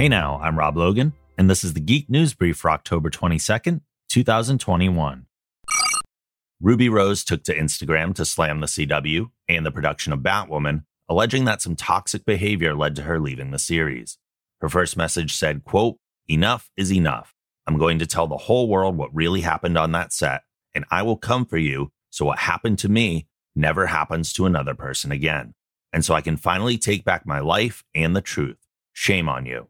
Hey now, I'm Rob Logan, and this is the Geek News Brief for October 22nd, 2021. Ruby Rose took to Instagram to slam the CW and the production of Batwoman, alleging that some toxic behavior led to her leaving the series. Her first message said, quote, Enough is enough. I'm going to tell the whole world what really happened on that set, and I will come for you so what happened to me never happens to another person again. And so I can finally take back my life and the truth. Shame on you.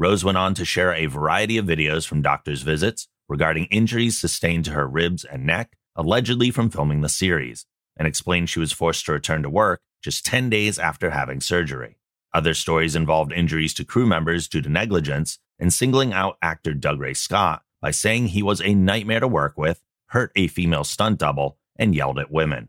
Rose went on to share a variety of videos from doctor's visits regarding injuries sustained to her ribs and neck, allegedly from filming the series, and explained she was forced to return to work just 10 days after having surgery. Other stories involved injuries to crew members due to negligence and singling out actor Dougray Scott by saying he was a nightmare to work with, hurt a female stunt double, and yelled at women.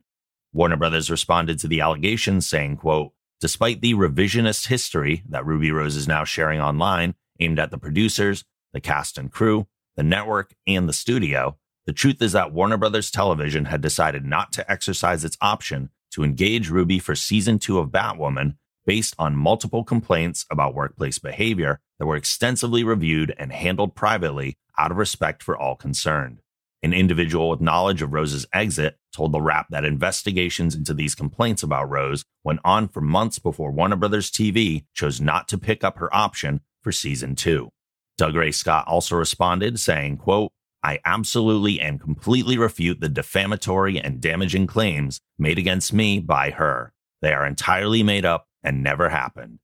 Warner Brothers responded to the allegations saying, quote, Despite the revisionist history that Ruby Rose is now sharing online, aimed at the producers, the cast and crew, the network, and the studio, the truth is that Warner Brothers Television had decided not to exercise its option to engage Ruby for season two of Batwoman based on multiple complaints about workplace behavior that were extensively reviewed and handled privately out of respect for all concerned. An individual with knowledge of Rose's exit told The Wrap that investigations into these complaints about Rose went on for months before Warner Brothers TV chose not to pick up her option for season two. Dougray Scott also responded saying, quote, I absolutely and completely refute the defamatory and damaging claims made against me by her. They are entirely made up and never happened.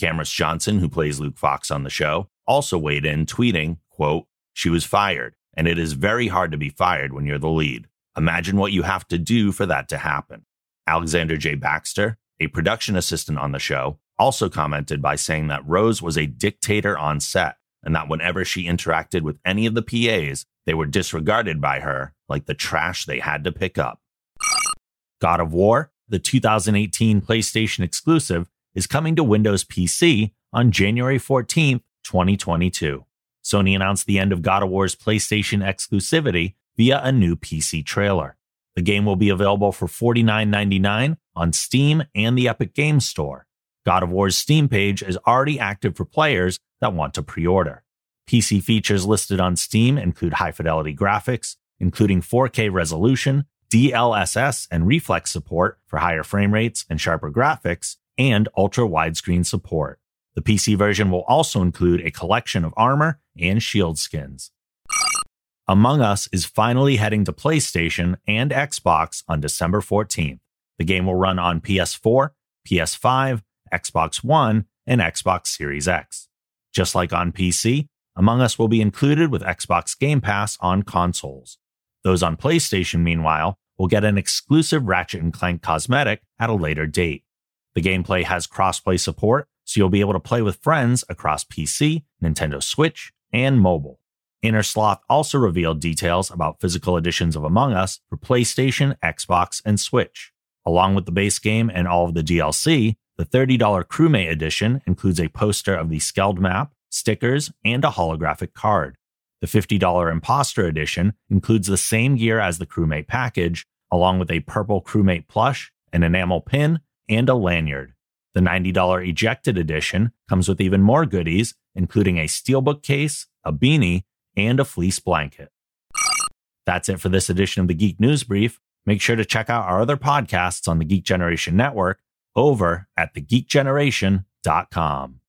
Camrus Johnson, who plays Luke Fox on the show, also weighed in, tweeting, quote, She was fired and it is very hard to be fired when you're the lead. Imagine what you have to do for that to happen. Alexander J. Baxter, a production assistant on the show, also commented by saying that Rose was a dictator on set and that whenever she interacted with any of the PAs, they were disregarded by her like the trash they had to pick up. God of War, the 2018 PlayStation exclusive, is coming to Windows PC on January 14th, 2022. Sony announced the end of God of War's PlayStation exclusivity via a new PC trailer. The game will be available for $49.99 on Steam and the Epic Games Store. God of War's Steam page is already active for players that want to pre order. PC features listed on Steam include high fidelity graphics, including 4K resolution, DLSS and reflex support for higher frame rates and sharper graphics, and ultra widescreen support. The PC version will also include a collection of armor and shield skins. Among Us is finally heading to PlayStation and Xbox on December 14th. The game will run on PS4, PS5, Xbox One, and Xbox Series X. Just like on PC, Among Us will be included with Xbox Game Pass on consoles. Those on PlayStation, meanwhile, will get an exclusive Ratchet and Clank cosmetic at a later date. The gameplay has crossplay support so you'll be able to play with friends across PC, Nintendo Switch, and mobile. Innersloth also revealed details about physical editions of Among Us for PlayStation, Xbox, and Switch. Along with the base game and all of the DLC, the $30 Crewmate edition includes a poster of the Skeld map, stickers, and a holographic card. The $50 Imposter edition includes the same gear as the Crewmate package, along with a purple Crewmate plush, an enamel pin, and a lanyard. The $90 Ejected Edition comes with even more goodies, including a steelbook case, a beanie, and a fleece blanket. That's it for this edition of the Geek News Brief. Make sure to check out our other podcasts on the Geek Generation Network over at thegeekgeneration.com.